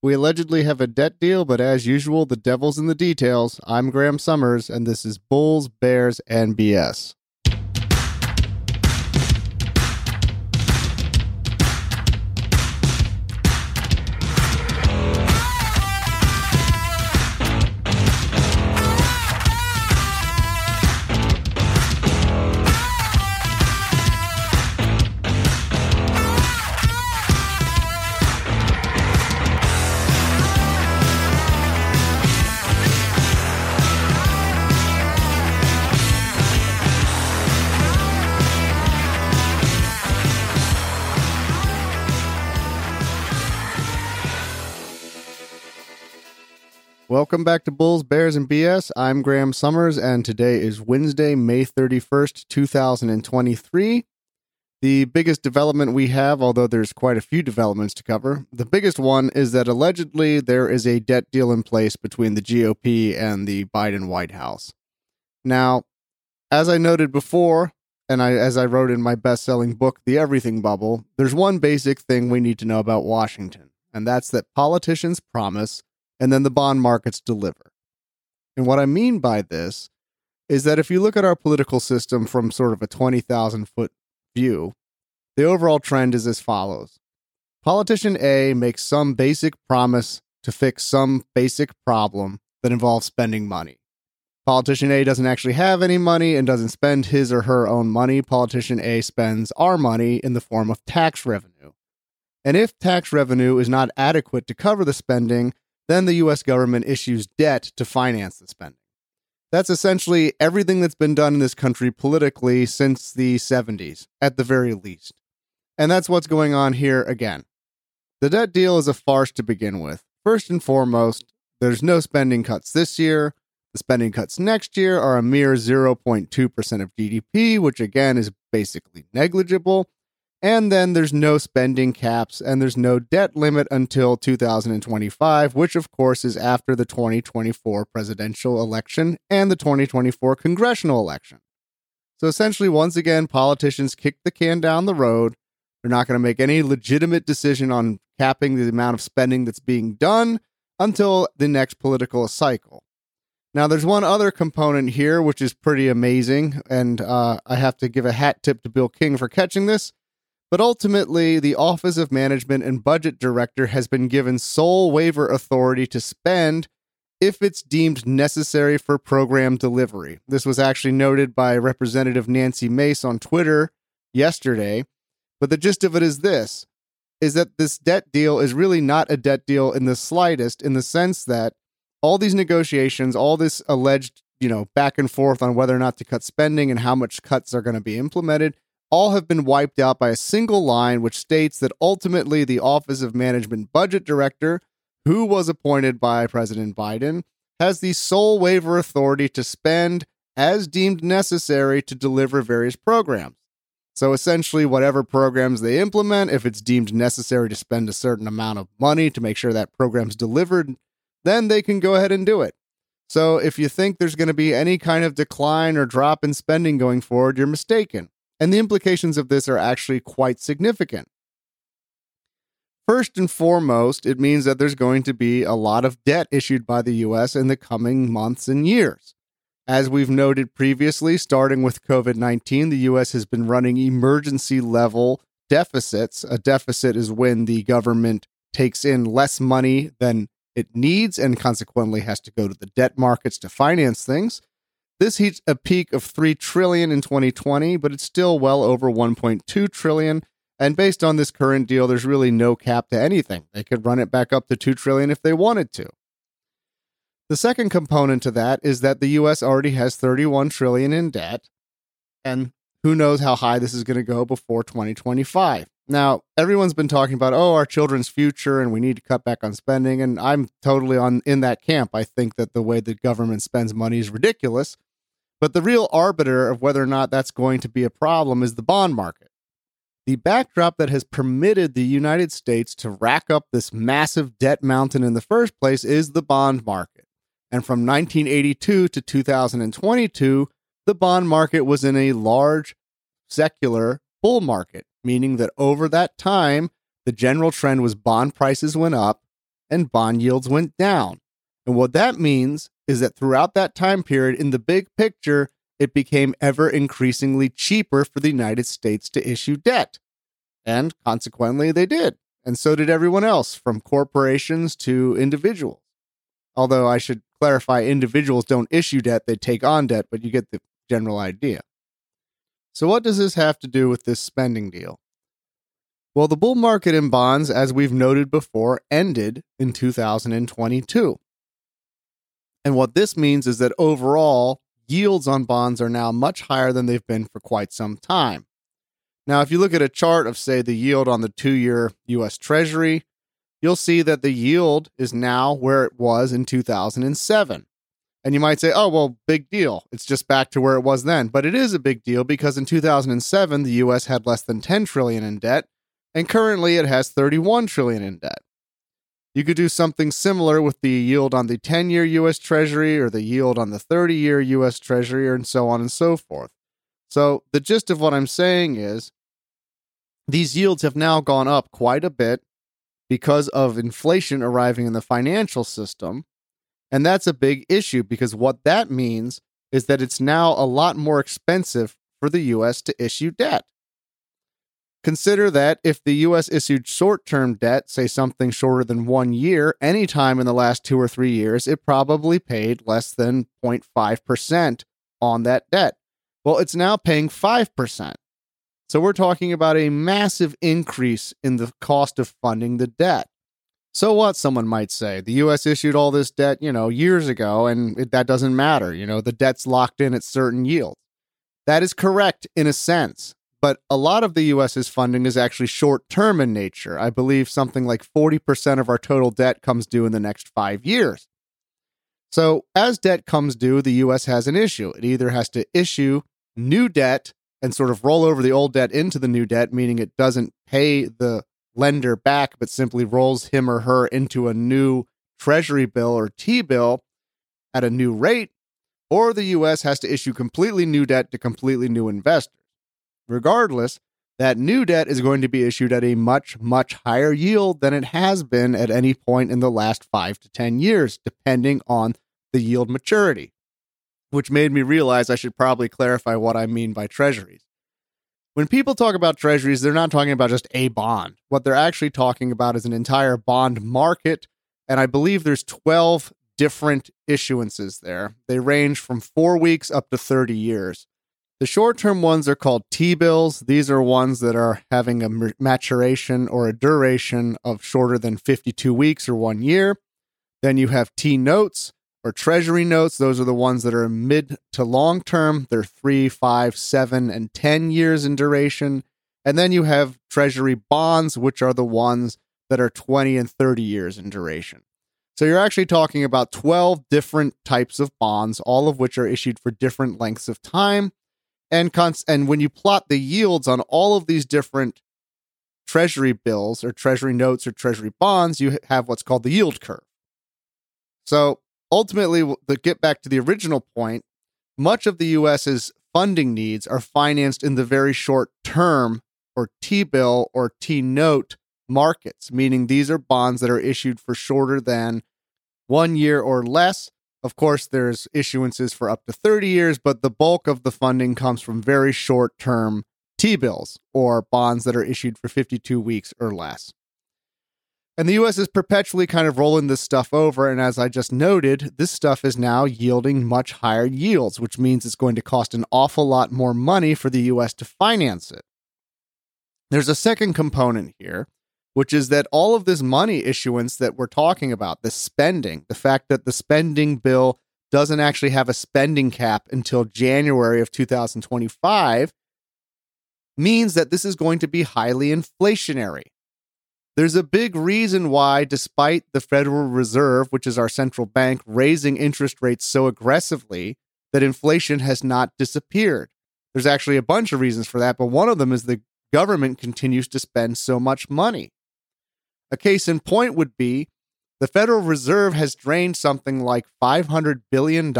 We allegedly have a debt deal, but as usual, the devil's in the details. I'm Graham Summers, and this is Bulls, Bears, and BS. Welcome back to Bulls, Bears, and BS. I'm Graham Summers, and today is Wednesday, May 31st, 2023. The biggest development we have, although there's quite a few developments to cover, the biggest one is that allegedly there is a debt deal in place between the GOP and the Biden White House. Now, as I noted before, and I, as I wrote in my best selling book, The Everything Bubble, there's one basic thing we need to know about Washington, and that's that politicians promise and then the bond markets deliver. And what I mean by this is that if you look at our political system from sort of a 20,000 foot view, the overall trend is as follows Politician A makes some basic promise to fix some basic problem that involves spending money. Politician A doesn't actually have any money and doesn't spend his or her own money. Politician A spends our money in the form of tax revenue. And if tax revenue is not adequate to cover the spending, then the US government issues debt to finance the spending. That's essentially everything that's been done in this country politically since the 70s, at the very least. And that's what's going on here again. The debt deal is a farce to begin with. First and foremost, there's no spending cuts this year. The spending cuts next year are a mere 0.2% of GDP, which again is basically negligible. And then there's no spending caps and there's no debt limit until 2025, which of course is after the 2024 presidential election and the 2024 congressional election. So essentially, once again, politicians kick the can down the road. They're not going to make any legitimate decision on capping the amount of spending that's being done until the next political cycle. Now, there's one other component here which is pretty amazing, and uh, I have to give a hat tip to Bill King for catching this but ultimately, the Office of Management and Budget Director has been given sole waiver authority to spend if it's deemed necessary for program delivery. This was actually noted by Representative Nancy Mace on Twitter yesterday. But the gist of it is this is that this debt deal is really not a debt deal in the slightest, in the sense that all these negotiations, all this alleged, you know, back and forth on whether or not to cut spending and how much cuts are going to be implemented all have been wiped out by a single line which states that ultimately the Office of Management Budget Director, who was appointed by President Biden, has the sole waiver authority to spend as deemed necessary to deliver various programs. So essentially, whatever programs they implement, if it's deemed necessary to spend a certain amount of money to make sure that program's delivered, then they can go ahead and do it. So if you think there's going to be any kind of decline or drop in spending going forward, you're mistaken and the implications of this are actually quite significant. First and foremost, it means that there's going to be a lot of debt issued by the US in the coming months and years. As we've noted previously, starting with COVID 19, the US has been running emergency level deficits. A deficit is when the government takes in less money than it needs and consequently has to go to the debt markets to finance things. This hits a peak of 3 trillion in 2020, but it's still well over 1.2 trillion. And based on this current deal, there's really no cap to anything. They could run it back up to 2 trillion if they wanted to. The second component to that is that the US already has 31 trillion in debt, and who knows how high this is going to go before 2025. Now, everyone's been talking about, oh, our children's future and we need to cut back on spending. And I'm totally on in that camp. I think that the way the government spends money is ridiculous. But the real arbiter of whether or not that's going to be a problem is the bond market. The backdrop that has permitted the United States to rack up this massive debt mountain in the first place is the bond market. And from 1982 to 2022, the bond market was in a large secular bull market, meaning that over that time, the general trend was bond prices went up and bond yields went down. And what that means is that throughout that time period, in the big picture, it became ever increasingly cheaper for the United States to issue debt. And consequently, they did. And so did everyone else, from corporations to individuals. Although I should clarify, individuals don't issue debt, they take on debt, but you get the general idea. So, what does this have to do with this spending deal? Well, the bull market in bonds, as we've noted before, ended in 2022. And what this means is that overall, yields on bonds are now much higher than they've been for quite some time. Now, if you look at a chart of, say, the yield on the two year US Treasury, you'll see that the yield is now where it was in 2007. And you might say, oh, well, big deal. It's just back to where it was then. But it is a big deal because in 2007, the US had less than 10 trillion in debt, and currently it has 31 trillion in debt. You could do something similar with the yield on the 10 year US Treasury or the yield on the 30 year US Treasury, and so on and so forth. So, the gist of what I'm saying is these yields have now gone up quite a bit because of inflation arriving in the financial system. And that's a big issue because what that means is that it's now a lot more expensive for the US to issue debt. Consider that if the US issued short term debt, say something shorter than one year, anytime in the last two or three years, it probably paid less than 0.5% on that debt. Well, it's now paying 5%. So we're talking about a massive increase in the cost of funding the debt. So what, someone might say? The US issued all this debt, you know, years ago, and it, that doesn't matter. You know, the debt's locked in at certain yields. That is correct in a sense, but a lot of the US's funding is actually short term in nature. I believe something like 40% of our total debt comes due in the next five years. So, as debt comes due, the US has an issue. It either has to issue new debt and sort of roll over the old debt into the new debt, meaning it doesn't pay the lender back, but simply rolls him or her into a new treasury bill or T bill at a new rate, or the US has to issue completely new debt to completely new investors. Regardless, that new debt is going to be issued at a much, much higher yield than it has been at any point in the last five to 10 years, depending on the yield maturity which made me realize I should probably clarify what I mean by treasuries. When people talk about treasuries, they're not talking about just a bond. What they're actually talking about is an entire bond market. And I believe there's 12 different issuances there. They range from four weeks up to 30 years. The short term ones are called T bills. These are ones that are having a maturation or a duration of shorter than 52 weeks or one year. Then you have T notes or treasury notes. Those are the ones that are mid to long term. They're three, five, seven, and 10 years in duration. And then you have treasury bonds, which are the ones that are 20 and 30 years in duration. So you're actually talking about 12 different types of bonds, all of which are issued for different lengths of time. And, cons- and when you plot the yields on all of these different treasury bills or treasury notes or treasury bonds, you have what's called the yield curve. So ultimately, to get back to the original point, much of the US's funding needs are financed in the very short term or T bill or T note markets, meaning these are bonds that are issued for shorter than one year or less. Of course, there's issuances for up to 30 years, but the bulk of the funding comes from very short term T bills or bonds that are issued for 52 weeks or less. And the US is perpetually kind of rolling this stuff over. And as I just noted, this stuff is now yielding much higher yields, which means it's going to cost an awful lot more money for the US to finance it. There's a second component here, which is that all of this money issuance that we're talking about, the spending, the fact that the spending bill doesn't actually have a spending cap until January of 2025, means that this is going to be highly inflationary. There's a big reason why, despite the Federal Reserve, which is our central bank, raising interest rates so aggressively, that inflation has not disappeared. There's actually a bunch of reasons for that, but one of them is the government continues to spend so much money. A case in point would be the Federal Reserve has drained something like $500 billion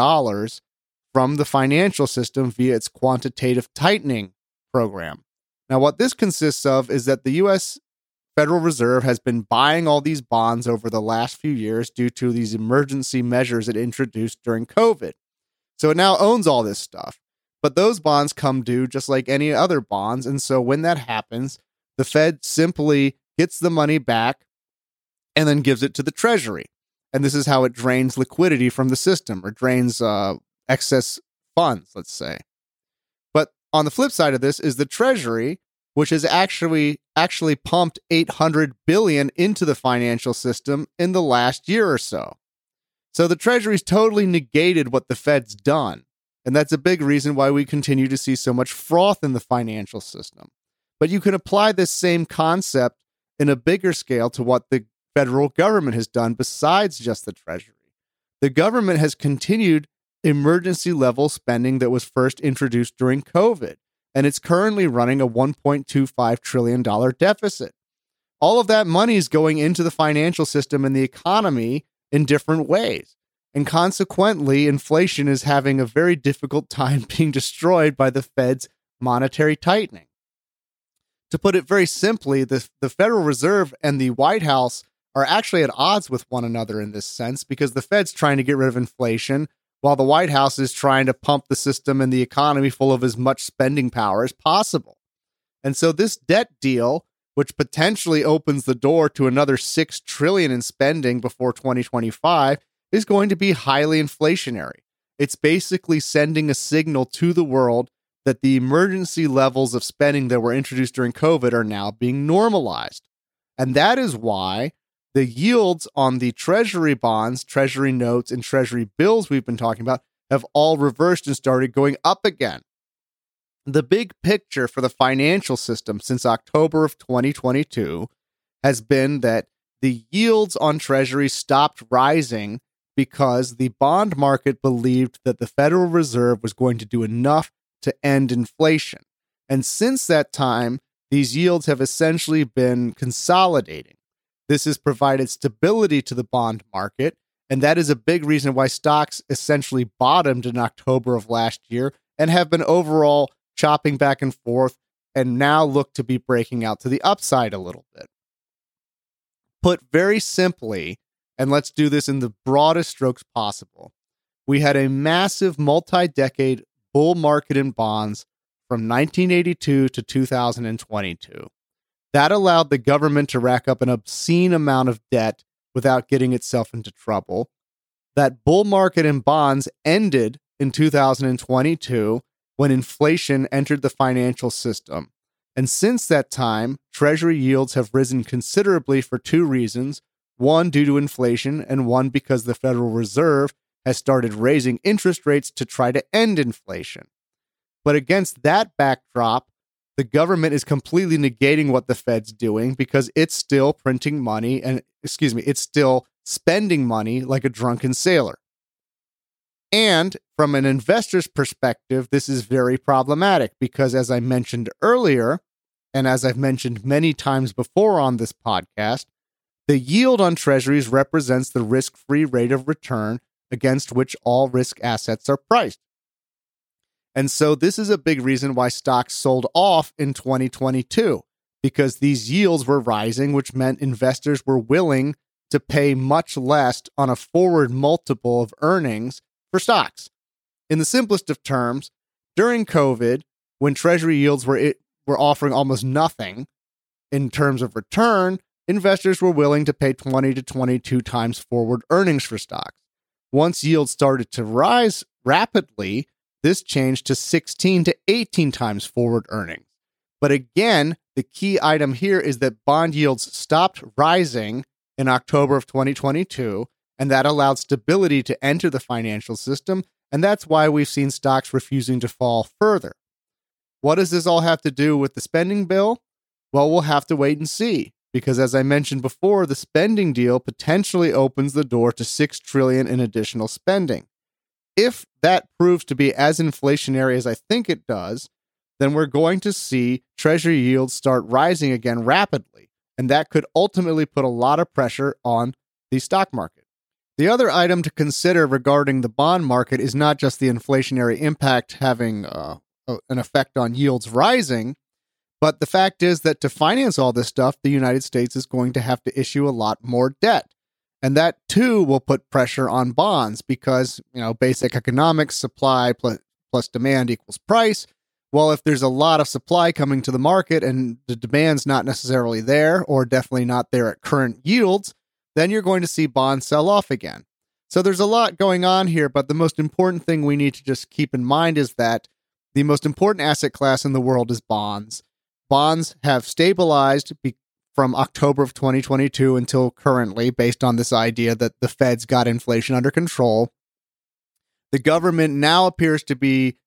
from the financial system via its quantitative tightening program. Now, what this consists of is that the U.S. Federal Reserve has been buying all these bonds over the last few years due to these emergency measures it introduced during COVID. So it now owns all this stuff. But those bonds come due just like any other bonds. And so when that happens, the Fed simply gets the money back and then gives it to the Treasury. And this is how it drains liquidity from the system or drains uh, excess funds, let's say. But on the flip side of this is the Treasury, which has actually actually pumped 800 billion into the financial system in the last year or so. So the Treasury's totally negated what the Fed's done. And that's a big reason why we continue to see so much froth in the financial system. But you can apply this same concept in a bigger scale to what the federal government has done besides just the Treasury. The government has continued emergency level spending that was first introduced during COVID, and it's currently running a $1.25 trillion deficit. All of that money is going into the financial system and the economy in different ways. And consequently, inflation is having a very difficult time being destroyed by the Fed's monetary tightening. To put it very simply, the, the Federal Reserve and the White House are actually at odds with one another in this sense because the Fed's trying to get rid of inflation while the White House is trying to pump the system and the economy full of as much spending power as possible. And so this debt deal, which potentially opens the door to another 6 trillion in spending before 2025, is going to be highly inflationary. It's basically sending a signal to the world that the emergency levels of spending that were introduced during COVID are now being normalized. And that is why the yields on the treasury bonds, treasury notes, and treasury bills we've been talking about have all reversed and started going up again. The big picture for the financial system since October of 2022 has been that the yields on treasuries stopped rising because the bond market believed that the Federal Reserve was going to do enough to end inflation. And since that time, these yields have essentially been consolidating. This has provided stability to the bond market. And that is a big reason why stocks essentially bottomed in October of last year and have been overall chopping back and forth and now look to be breaking out to the upside a little bit. Put very simply, and let's do this in the broadest strokes possible, we had a massive multi decade bull market in bonds from 1982 to 2022. That allowed the government to rack up an obscene amount of debt without getting itself into trouble. That bull market in bonds ended in 2022 when inflation entered the financial system. And since that time, Treasury yields have risen considerably for two reasons one, due to inflation, and one, because the Federal Reserve has started raising interest rates to try to end inflation. But against that backdrop, the government is completely negating what the Fed's doing because it's still printing money and, excuse me, it's still spending money like a drunken sailor. And from an investor's perspective, this is very problematic because, as I mentioned earlier, and as I've mentioned many times before on this podcast, the yield on treasuries represents the risk free rate of return against which all risk assets are priced. And so this is a big reason why stocks sold off in 2022 because these yields were rising, which meant investors were willing to pay much less on a forward multiple of earnings for stocks. In the simplest of terms, during COVID, when treasury yields were it, were offering almost nothing in terms of return, investors were willing to pay 20 to 22 times forward earnings for stocks. Once yields started to rise rapidly, this changed to 16 to 18 times forward earnings. But again, the key item here is that bond yields stopped rising in October of 2022, and that allowed stability to enter the financial system. And that's why we've seen stocks refusing to fall further. What does this all have to do with the spending bill? Well, we'll have to wait and see because as I mentioned before, the spending deal potentially opens the door to 6 trillion in additional spending if that proves to be as inflationary as I think it does, then we're going to see treasury yields start rising again rapidly. And that could ultimately put a lot of pressure on the stock market. The other item to consider regarding the bond market is not just the inflationary impact having uh, an effect on yields rising, But the fact is that to finance all this stuff, the United States is going to have to issue a lot more debt. And that too will put pressure on bonds because, you know, basic economics, supply plus, plus demand equals price. Well, if there's a lot of supply coming to the market and the demand's not necessarily there or definitely not there at current yields, then you're going to see bonds sell off again. So there's a lot going on here, but the most important thing we need to just keep in mind is that the most important asset class in the world is bonds. Bonds have stabilized be- from October of 2022 until currently, based on this idea that the Fed's got inflation under control. The government now appears to be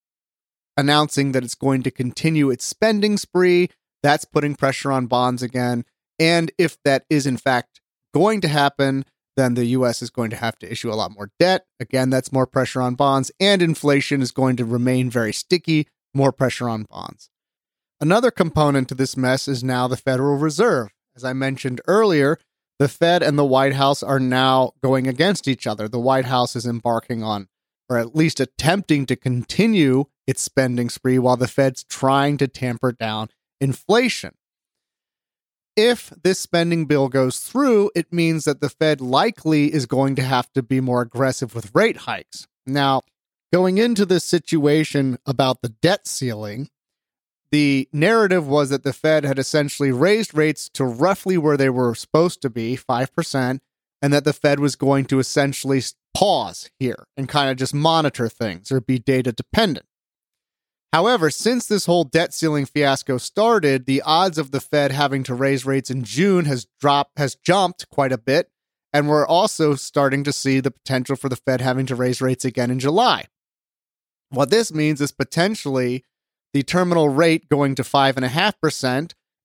announcing that it's going to continue its spending spree. That's putting pressure on bonds again. And if that is in fact going to happen, then the US is going to have to issue a lot more debt. Again, that's more pressure on bonds, and inflation is going to remain very sticky, more pressure on bonds. Another component to this mess is now the Federal Reserve. As I mentioned earlier, the Fed and the White House are now going against each other. The White House is embarking on, or at least attempting to continue its spending spree while the Fed's trying to tamper down inflation. If this spending bill goes through, it means that the Fed likely is going to have to be more aggressive with rate hikes. Now, going into this situation about the debt ceiling, the narrative was that the Fed had essentially raised rates to roughly where they were supposed to be, 5%, and that the Fed was going to essentially pause here and kind of just monitor things or be data dependent. However, since this whole debt ceiling fiasco started, the odds of the Fed having to raise rates in June has dropped has jumped quite a bit, and we're also starting to see the potential for the Fed having to raise rates again in July. What this means is potentially the terminal rate going to five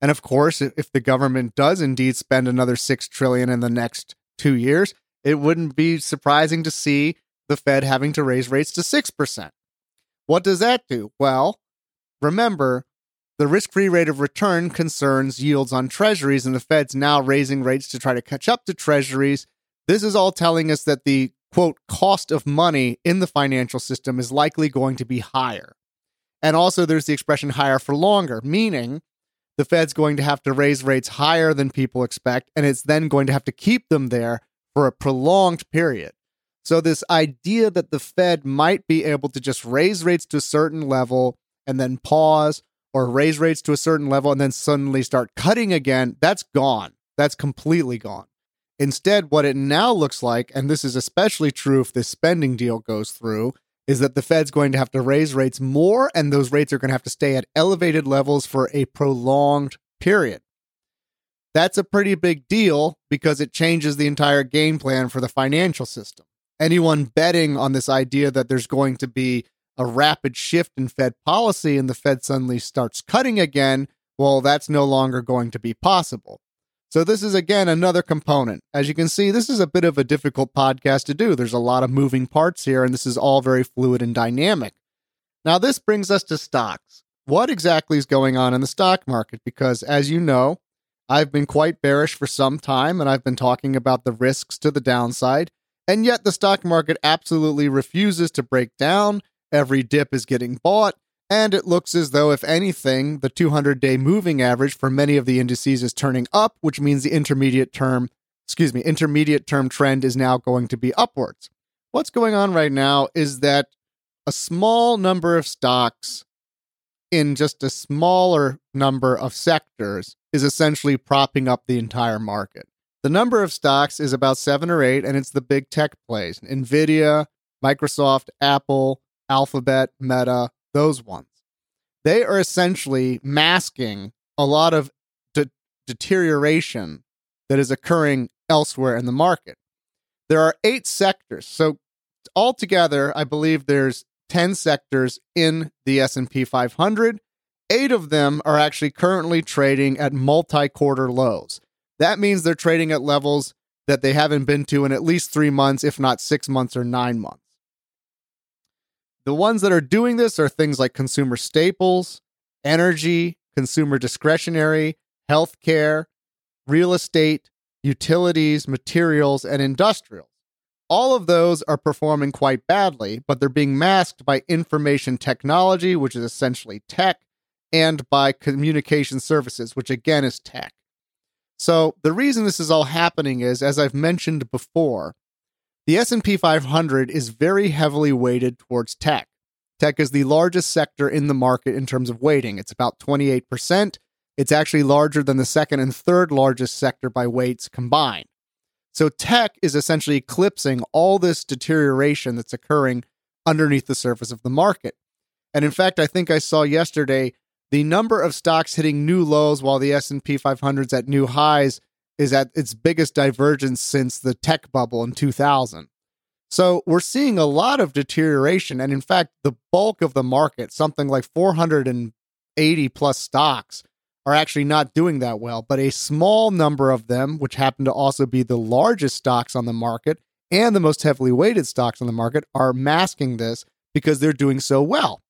and of course, if the government does indeed spend another six trillion in the next two years, it wouldn't be surprising to see the Fed having to raise rates to six percent. What does that do? Well, remember, the risk free rate of return concerns yields on treasuries, and the Fed's now raising rates to try to catch up to treasuries. This is all telling us that the quote cost of money in the financial system is likely going to be higher. And also, there's the expression higher for longer, meaning the Fed's going to have to raise rates higher than people expect, and it's then going to have to keep them there for a prolonged period. So, this idea that the Fed might be able to just raise rates to a certain level and then pause, or raise rates to a certain level and then suddenly start cutting again, that's gone. That's completely gone. Instead, what it now looks like, and this is especially true if this spending deal goes through, is that the Fed's going to have to raise rates more, and those rates are going to have to stay at elevated levels for a prolonged period. That's a pretty big deal because it changes the entire game plan for the financial system anyone betting on this idea that there's going to be a rapid shift in Fed policy and the Fed suddenly starts cutting again, well, that's no longer going to be possible. So, this is again another component. As you can see, this is a bit of a difficult podcast to do. There's a lot of moving parts here, and this is all very fluid and dynamic. Now, this brings us to stocks. What exactly is going on in the stock market? Because, as you know, I've been quite bearish for some time, and I've been talking about the risks to the downside. And yet the stock market absolutely refuses to break down. Every dip is getting bought. And it looks as though, if anything, the 200 day moving average for many of the indices is turning up, which means the intermediate term, excuse me, intermediate term trend is now going to be upwards. What's going on right now is that a small number of stocks in just a smaller number of sectors is essentially propping up the entire market. The number of stocks is about seven or eight, and it's the big tech plays Nvidia, Microsoft, Apple, Alphabet, Meta, those ones. They are essentially masking a lot of de- deterioration that is occurring elsewhere in the market. There are eight sectors. So altogether, I believe there's 10 sectors in the S&P 500. 8 of them are actually currently trading at multi-quarter lows. That means they're trading at levels that they haven't been to in at least three months, if not six months or nine months. The ones that are doing this are things like consumer staples, energy, consumer discretionary, healthcare, real estate, utilities, materials, and industrials. All of those are performing quite badly, but they're being masked by information technology, which is essentially tech, and by communication services, which again is tech. So the reason this is all happening is, as I've mentioned before, the S&P 500 is very heavily weighted towards tech. Tech is the largest sector in the market in terms of weighting. It's about 28%. It's actually larger than the second and third largest sector by weights combined. So tech is essentially eclipsing all this deterioration that's occurring underneath the surface of the market. And in fact, I think I saw yesterday the number of stocks hitting new lows while the S&P 500's at new highs is at its biggest divergence since the tech bubble in 2000. So we're seeing a lot of deterioration and in fact the bulk of the market, something like 480 plus stocks are actually not doing that well, but a small number of them, which happen to also be the largest stocks on the market and the most heavily weighted stocks on the market, are masking this because they're doing so well.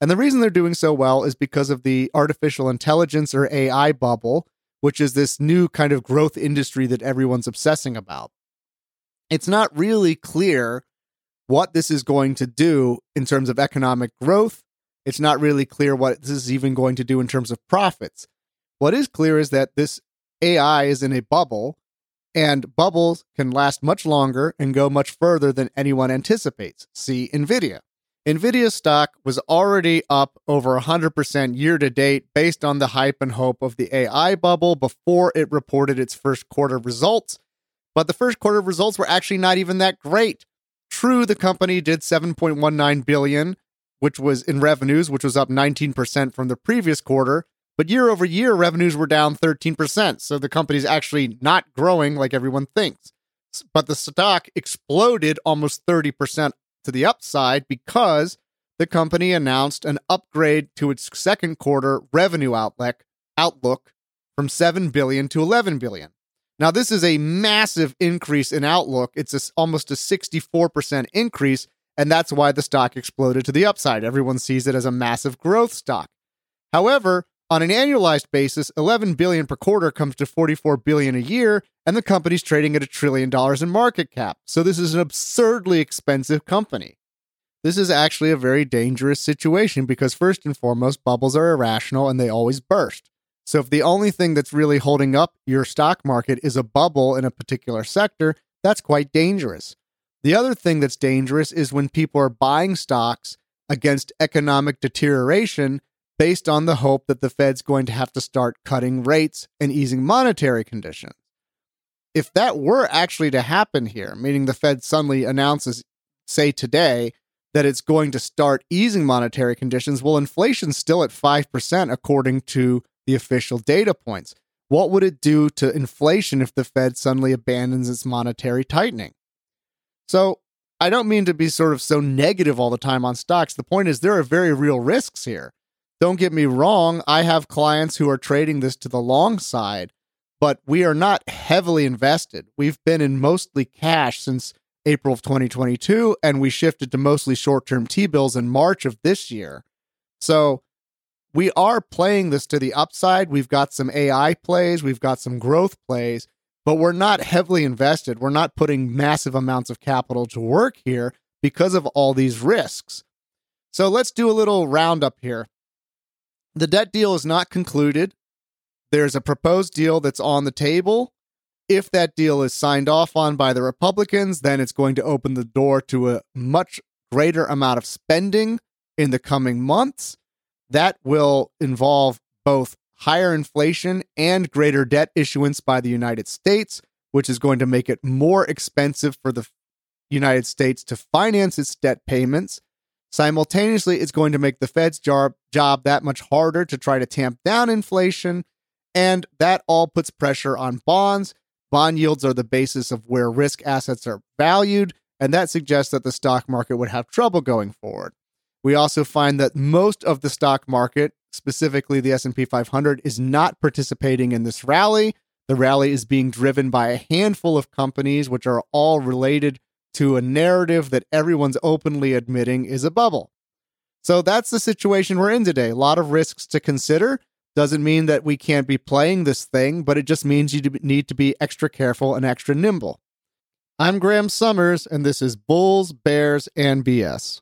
And the reason they're doing so well is because of the artificial intelligence or AI bubble, which is this new kind of growth industry that everyone's obsessing about. It's not really clear what this is going to do in terms of economic growth. It's not really clear what this is even going to do in terms of profits. What is clear is that this AI is in a bubble, and bubbles can last much longer and go much further than anyone anticipates. See NVIDIA. Nvidia stock was already up over 100% year to date based on the hype and hope of the AI bubble before it reported its first quarter results. But the first quarter results were actually not even that great. True, the company did 7.19 billion, which was in revenues, which was up 19% from the previous quarter, but year over year revenues were down 13%, so the company's actually not growing like everyone thinks. But the stock exploded almost 30% to the upside because the company announced an upgrade to its second quarter revenue outlook, outlook from 7 billion to 11 billion. Now this is a massive increase in outlook. It's a, almost a 64% increase and that's why the stock exploded to the upside. Everyone sees it as a massive growth stock. However, on an annualized basis, 11 billion per quarter comes to 44 billion a year, and the company's trading at a trillion dollars in market cap. So this is an absurdly expensive company. This is actually a very dangerous situation because first and foremost, bubbles are irrational and they always burst. So if the only thing that's really holding up your stock market is a bubble in a particular sector, that's quite dangerous. The other thing that's dangerous is when people are buying stocks against economic deterioration based on the hope that the Fed's going to have to start cutting rates and easing monetary conditions. If that were actually to happen here, meaning the Fed suddenly announces, say today, that it's going to start easing monetary conditions, well, inflation's still at 5% according to the official data points. What would it do to inflation if the Fed suddenly abandons its monetary tightening? So, I don't mean to be sort of so negative all the time on stocks. The point is, there are very real risks here. Don't get me wrong, I have clients who are trading this to the long side, but we are not heavily invested. We've been in mostly cash since April of 2022, and we shifted to mostly short term T bills in March of this year. So we are playing this to the upside. We've got some AI plays, we've got some growth plays, but we're not heavily invested. We're not putting massive amounts of capital to work here because of all these risks. So let's do a little roundup here. The debt deal is not concluded. There's a proposed deal that's on the table. If that deal is signed off on by the Republicans, then it's going to open the door to a much greater amount of spending in the coming months. That will involve both higher inflation and greater debt issuance by the United States, which is going to make it more expensive for the United States to finance its debt payments. Simultaneously, it's going to make the Fed's job, that much harder to try to tamp down inflation. And that all puts pressure on bonds. Bond yields are the basis of where risk assets are valued. And that suggests that the stock market would have trouble going forward. We also find that most of the stock market, specifically the S&P 500, is not participating in this rally. The rally is being driven by a handful of companies which are all related to a narrative that everyone's openly admitting is a bubble. So that's the situation we're in today. A lot of risks to consider. Doesn't mean that we can't be playing this thing, but it just means you need to be extra careful and extra nimble. I'm Graham Summers, and this is Bulls, Bears, and BS.